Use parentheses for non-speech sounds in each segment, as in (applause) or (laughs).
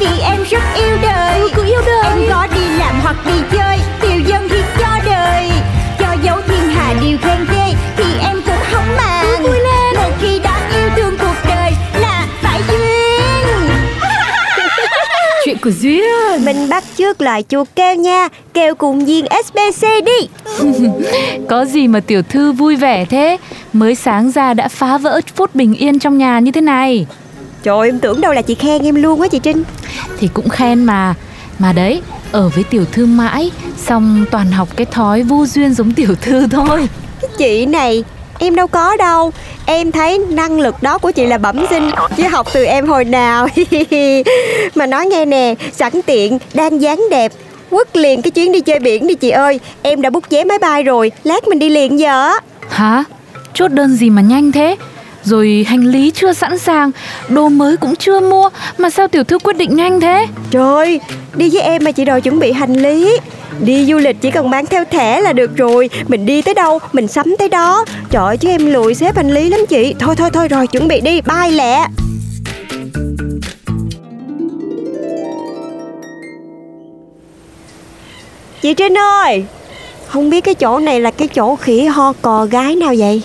Vì em rất yêu đời. Ừ, cứ yêu đời. Em có đi làm hoặc đi chơi. Điều dân thì cho đời. Cho dấu thiên hà điều khen ghê. Thì em cũng không màng. Cứ vui lên. Một khi đã yêu thương cuộc đời Là phải duyên. (laughs) Chuyện của Duyên. Mình bắt trước lời chuột kêu nha. Kêu cùng viên SBC đi. (laughs) Có gì mà tiểu thư vui vẻ thế? Mới sáng ra đã phá vỡ phút bình yên trong nhà như thế này Trời em tưởng đâu là chị khen em luôn á chị Trinh. Thì cũng khen mà Mà đấy, ở với tiểu thư mãi Xong toàn học cái thói vô duyên giống tiểu thư thôi. (laughs) Chị này Em đâu có đâu. Em thấy năng lực đó của chị là bẩm sinh Chứ học từ em hồi nào. (laughs) Mà nói nghe nè Sẵn tiện, đang dáng đẹp Quất liền cái chuyến đi chơi biển đi chị ơi. Em đã bút vé máy bay rồi Lát mình đi liền giờ. Á Hả? Chốt đơn gì mà nhanh thế? Rồi hành lý chưa sẵn sàng Đồ mới cũng chưa mua. Mà sao tiểu thư quyết định nhanh thế? Trời, đi với em mà chị đòi chuẩn bị hành lý. Đi du lịch chỉ cần mang theo thẻ là được rồi. Mình đi tới đâu, mình sắm tới đó. Trời ơi, chứ em lùi xếp hành lý lắm chị. Thôi thôi thôi rồi, chuẩn bị đi, bye lẹ. Chị Trinh ơi Không biết cái chỗ này là cái chỗ khỉ ho cò gái nào vậy?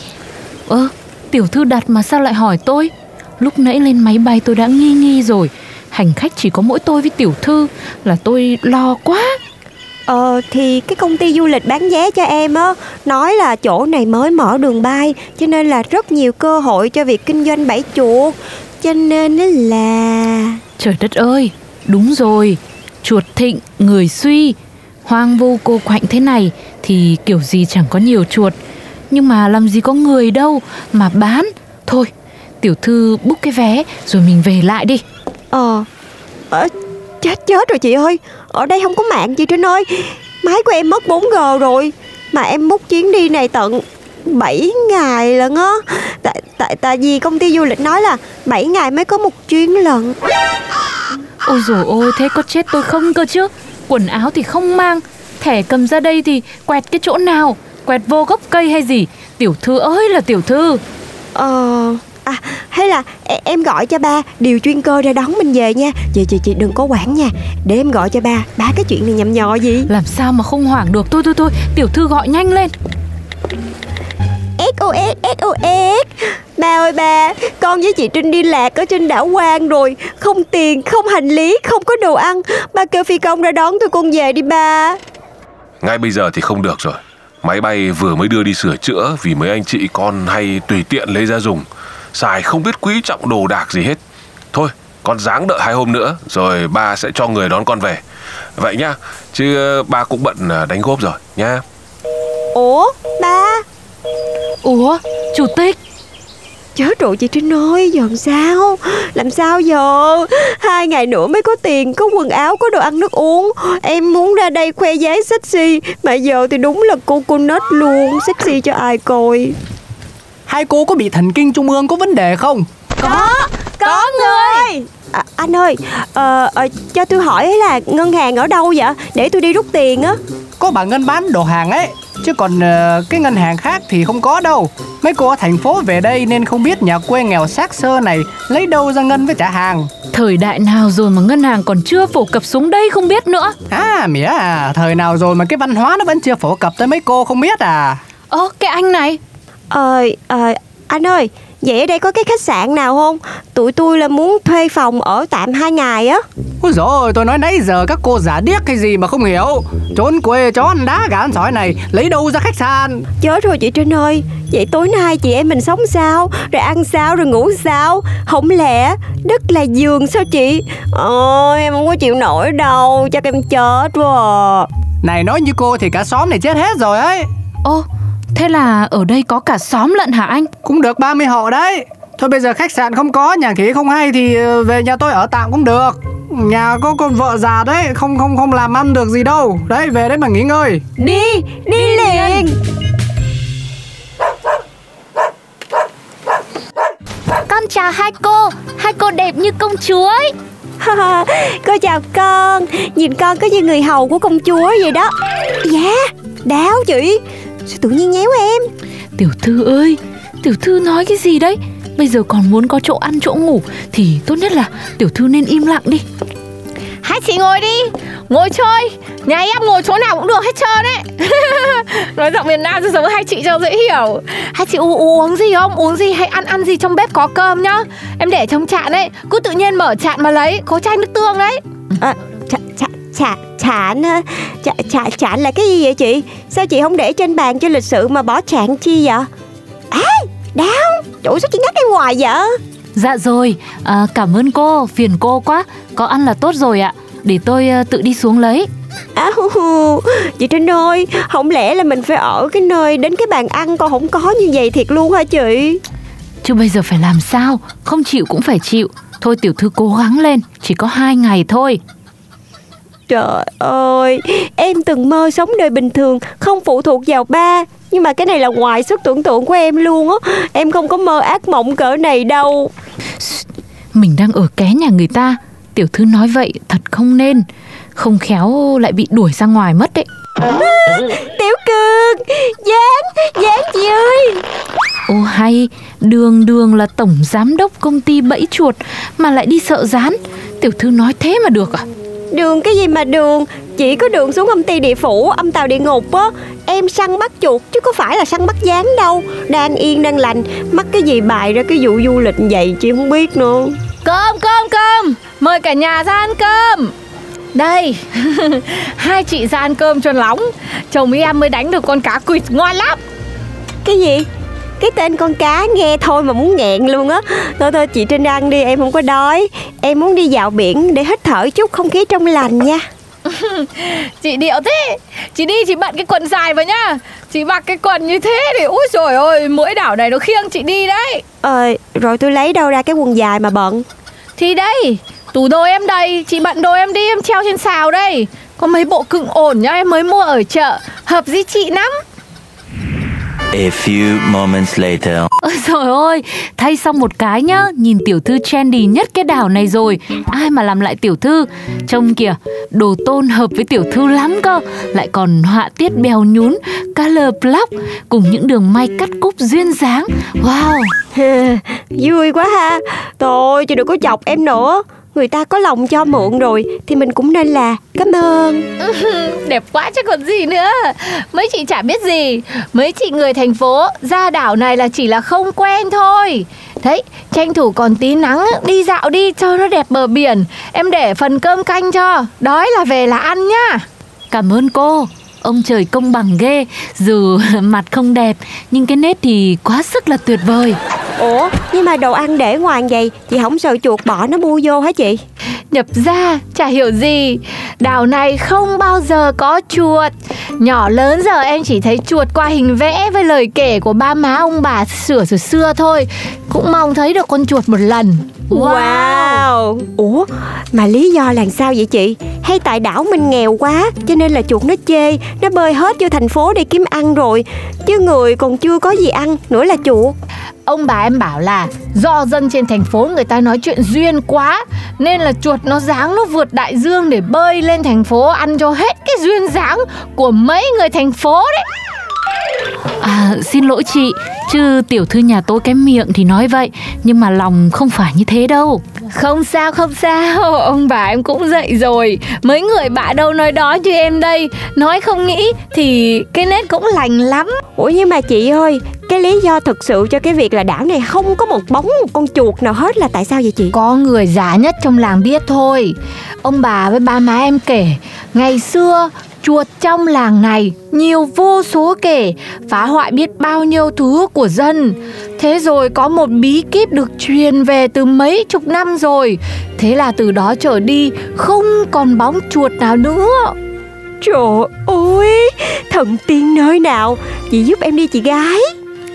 Ơ, tiểu thư đặt mà sao lại hỏi tôi? Lúc nãy lên máy bay tôi đã nghi nghi rồi. Hành khách chỉ có mỗi tôi với tiểu thư Là tôi lo quá. Ờ thì cái công ty du lịch bán vé cho em á Nói là chỗ này mới mở đường bay Cho nên là rất nhiều cơ hội cho việc kinh doanh bẫy chuột. Cho nên là Trời đất ơi, đúng rồi. Chuột thịnh, người suy. Hoang vu cô quạnh thế này Thì kiểu gì chẳng có nhiều chuột Nhưng mà làm gì có người đâu Mà bán. Thôi, tiểu thư book cái vé Rồi mình về lại đi. Ờ ờ, Chết chết rồi chị ơi. Ở đây không có mạng chị Trinh ơi. Máy của em mất 4G rồi. Mà em book chuyến đi này tận 7 ngày lận á. Tại, tại, tại vì công ty du lịch nói là 7 ngày mới có một chuyến lần Ôi dồi ôi, thế có chết tôi không cơ chứ? Quần áo thì không mang. Thẻ cầm ra đây thì quẹt cái chỗ nào Quẹt vô gốc cây hay gì? Tiểu thư ơi là tiểu thư. Ờ À hay là e- em gọi cho ba Điều chuyên cơ ra đón mình về nha. Chị chị chị đừng có quản nha. Để em gọi cho ba Ba cái chuyện này nhầm nhò gì? Làm sao mà không hoảng được? Thôi thôi thôi, tiểu thư gọi nhanh lên. SOS SOS Ba ơi ba Con với chị Trinh đi lạc ở trên đảo Quang rồi. Không tiền, không hành lý, không có đồ ăn. Ba kêu phi công ra đón tụi con về đi ba. Ngay bây giờ thì không được rồi Máy bay vừa mới đưa đi sửa chữa Vì mấy anh chị con hay tùy tiện lấy ra dùng. Xài không biết quý trọng đồ đạc gì hết. Thôi con dáng đợi hai hôm nữa Rồi ba sẽ cho người đón con về. Vậy nhá Chứ ờ, ba cũng bận ờ, đánh góp rồi nha Ủa ba? Ủa, chủ tịch Chết rồi chị Trinh ơi Giờ làm sao? Làm sao giờ? Hai ngày nữa mới có tiền Có quần áo Có đồ ăn nước uống. Em muốn ra đây khoe giấy sexy Mà giờ thì đúng là cô cô nết luôn Sexy cho ai coi. Hai cô có bị thần kinh trung ương có vấn đề không? Có Có người. À, Anh ơi ờ, ờ, Cho tôi hỏi là ngân hàng ở đâu vậy? Để tôi đi rút tiền á. Có bà Ngân bán đồ hàng ấy Chứ còn ờ, cái ngân hàng khác thì không có đâu. Mấy cô ở thành phố về đây nên không biết nhà quê nghèo xác xơ này Lấy đâu ra ngân với trả hàng. Thời đại nào rồi mà ngân hàng còn chưa phổ cập xuống đây không biết nữa? À mía à, thời nào rồi mà cái văn hóa nó vẫn chưa phổ cập tới mấy cô không biết à? Ơ, cái anh này. Ờ, ờ, anh ơi Vậy ở đây có cái khách sạn nào không? Tụi tôi là muốn thuê phòng ở tạm hai ngày á. Ôi dồi ôi, tôi nói nãy giờ các cô giả điếc hay gì mà không hiểu. Trốn quê chó ăn đá gà ăn sỏi này Lấy đâu ra khách sạn? Chết rồi chị Trinh ơi. Vậy tối nay chị em mình sống sao? Rồi ăn sao rồi ngủ sao? Không lẽ đất là giường sao chị? Ôi em không có chịu nổi đâu Chắc em chết quá à. Này nói như cô thì cả xóm này chết hết rồi ấy. Ô, thế là ở đây có cả xóm lận hả anh? Cũng được 30 hộ đấy. Thôi bây giờ khách sạn không có, nhà nghỉ không hay thì ờ, về nhà tôi ở tạm cũng được. Nhà có con vợ già đấy Không không không làm ăn được gì đâu. Đấy về đấy mà nghỉ ngơi. Đi, đi liền. Con chào hai cô. Hai cô đẹp như công chúa ấy. (laughs) Cô chào con. Nhìn con có như người hầu của công chúa vậy đó. Dạ, đáo chị Sao tự nhiên nhéo em? Tiểu thư ơi Tiểu thư nói cái gì đấy? Bây giờ còn muốn có chỗ ăn chỗ ngủ Thì tốt nhất là tiểu thư nên im lặng đi. Hai chị ngồi đi Ngồi chơi. Nhà em ngồi chỗ nào cũng được hết trơn ấy. (laughs) Nói giọng miền Nam cho giống hai chị cho dễ hiểu. Hai chị u, u, uống gì không? Uống gì hay ăn ăn gì trong bếp có cơm nhá. Em để trong chạn ấy Cứ tự nhiên mở chạn mà lấy Có chai nước tương đấy à, chả, chả, chả, chạn hả chả, chả, chạn là cái gì vậy chị? Sao chị không để trên bàn cho lịch sự mà bỏ chạn chi vậy? À đáo Trời sao chị nhắc em hoài vậy? Dạ rồi à, Cảm ơn cô Phiền cô quá. Có ăn là tốt rồi ạ. Để tôi à, tự đi xuống lấy. À, hu hu. chị Trinh ơi, không lẽ là mình phải ở cái nơi đến cái bàn ăn con không có như vậy thiệt luôn hả chị? Chứ bây giờ phải làm sao? Không chịu cũng phải chịu. Thôi tiểu thư cố gắng lên Chỉ có hai ngày thôi Trời ơi, em từng mơ sống đời bình thường, không phụ thuộc vào ba. Nhưng mà cái này là ngoài sức tưởng tượng của em luôn á. Em không có mơ ác mộng cỡ này đâu. Mình đang ở ké nhà người ta Tiểu thư nói vậy thật không nên Không khéo lại bị đuổi ra ngoài mất đấy Tiểu Cương, Gián, Gián chị ơi. Ô hay Đường đường là tổng giám đốc công ty bẫy chuột Mà lại đi sợ rán Tiểu thư nói thế mà được à Đường cái gì mà đường? Chỉ có đường xuống công ty địa phủ Âm tàu địa ngục á. Em săn bắt chuột chứ có phải là săn bắt gián đâu. Đang yên đang lành. Mắc cái gì bài ra cái vụ du lịch vậy Chị không biết nữa. Cơm cơm cơm. Mời cả nhà ra ăn cơm. Đây (laughs) Hai chị ra ăn cơm cho nóng. Chồng em mới đánh được con cá quỵt ngon lắm. Cái gì cái tên con cá nghe thôi mà muốn nghẹn luôn á. Thôi thôi chị Trinh ăn đi em không có đói. Em muốn đi dạo biển để hít thở chút không khí trong lành nha. (laughs) Chị điệu thế. Chị đi chị bận cái quần dài vào nhá. Chị mặc cái quần như thế thì úi rồi ôi Mỗi đảo này nó khiêng chị đi đấy. Ờ rồi tôi lấy đâu ra cái quần dài mà bận? Thì đây Tủ đồ em đầy Chị bận đồ em đi em treo trên xào đây. Có mấy bộ cưng ổn nhá em mới mua ở chợ. Hợp với chị lắm A few moments later. Ôi trời ơi, thay xong một cái nhá Nhìn tiểu thư trendy nhất cái đảo này rồi. Ai mà làm lại tiểu thư? Trông kìa, đồ tôn hợp với tiểu thư lắm cơ. Lại còn họa tiết bèo nhún Color block Cùng những đường may cắt cúc duyên dáng. Wow. (laughs) Vui quá ha. Thôi chị đừng có chọc em nữa Người ta có lòng cho mượn rồi Thì mình cũng nên là. Cảm ơn. (laughs) Đẹp quá chứ còn gì nữa. Mấy chị chả biết gì. Mấy chị người thành phố ra đảo này là chỉ là không quen thôi. Đấy, tranh thủ còn tí nắng Đi dạo đi cho nó đẹp bờ biển. Em để phần cơm canh cho. Đói là về là ăn nhá. Cảm ơn cô. Ông trời công bằng ghê Dù (laughs) mặt không đẹp Nhưng cái nét thì quá sức là tuyệt vời. Ủa nhưng mà đồ ăn để ngoài vậy Chị không sợ chuột bỏ nó bu vô hả chị? Nhập ra chả hiểu gì. Đảo này không bao giờ có chuột. Nhỏ lớn giờ em chỉ thấy chuột qua hình vẽ Với lời kể của ba má ông bà sửa từ xưa thôi. Cũng mong thấy được con chuột một lần Wow. Ủa mà lý do là sao vậy chị? Hay tại đảo mình nghèo quá Cho nên là chuột nó chê Nó bơi hết vô thành phố để kiếm ăn rồi. Chứ người còn chưa có gì ăn Nữa là chuột. Ông bà em bảo là do dân trên thành phố người ta nói chuyện duyên quá Nên là chuột nó dáng nó vượt đại dương để bơi lên thành phố ăn cho hết cái duyên dáng của mấy người thành phố đấy À xin lỗi chị Chứ tiểu thư nhà tôi cái miệng thì nói vậy Nhưng mà lòng không phải như thế đâu. Không sao không sao. Ông bà em cũng dậy rồi. Mấy người bạ đâu nói đó như em đây. Nói không nghĩ thì cái nét cũng lành lắm. Ủa nhưng mà chị ơi Cái lý do thực sự cho cái việc là đảo này không có một bóng một con chuột nào hết là tại sao vậy chị? Có người già nhất trong làng biết thôi. Ông bà với ba má em kể Ngày xưa chuột trong làng này nhiều vô số kể phá hoại biết bao nhiêu thứ của dân. Thế rồi có một bí kíp được truyền về từ mấy chục năm rồi. Thế là từ đó trở đi không còn bóng chuột nào nữa. Trời ơi Thần tiên nơi nào? Chị giúp em đi chị gái.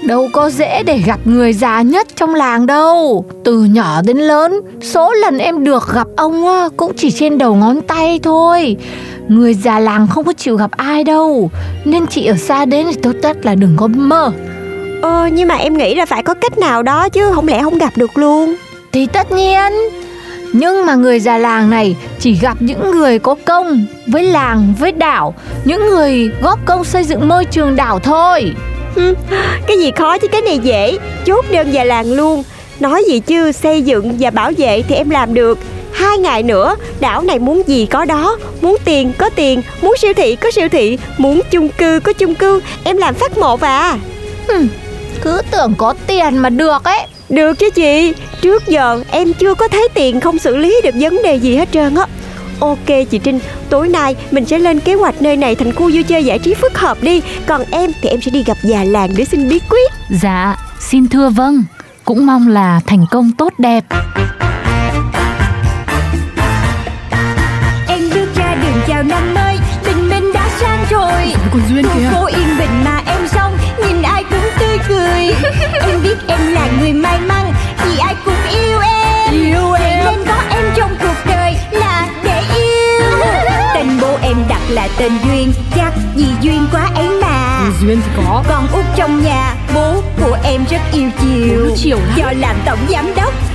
Đâu có dễ để gặp người già nhất trong làng đâu. Từ nhỏ đến lớn Số lần em được gặp ông cũng chỉ trên đầu ngón tay thôi Người già làng không có chịu gặp ai đâu. Nên chị ở xa đến thì tốt nhất là đừng có mơ. Ờ nhưng mà em nghĩ là phải có cách nào đó chứ Không lẽ không gặp được luôn. Thì tất nhiên. Nhưng mà người già làng này chỉ gặp những người có công Với làng, với đảo. Những người góp công xây dựng môi trường đảo thôi. Cái gì khó chứ cái này dễ. Chốt đơn già làng luôn. Nói gì chứ xây dựng và bảo vệ thì em làm được Hai ngày nữa đảo này muốn gì có đó. Muốn tiền có tiền Muốn siêu thị có siêu thị Muốn chung cư có chung cư. Em làm phát một à. Cứ tưởng có tiền mà được ấy. Được chứ chị. Trước giờ em chưa có thấy tiền không xử lý được vấn đề gì hết trơn á. Ok chị Trinh, tối nay mình sẽ lên kế hoạch nơi này thành khu vui chơi giải trí phức hợp đi. Còn em thì em sẽ đi gặp già làng để xin bí quyết. Dạ, xin thưa vâng. Cũng mong là thành công tốt đẹp. Tên Duyên Chắc vì duyên quá ấy mà Duyên thì có. Con út trong nhà Bố của em rất yêu chiều chiều lắm. Do làm tổng giám đốc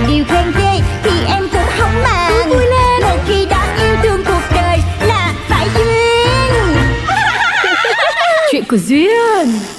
hà điều khen ghê Thì em cũng không màng. Vui lên Một khi đã yêu thương cuộc đời Là phải duyên. (laughs) Chuyện của Duyên.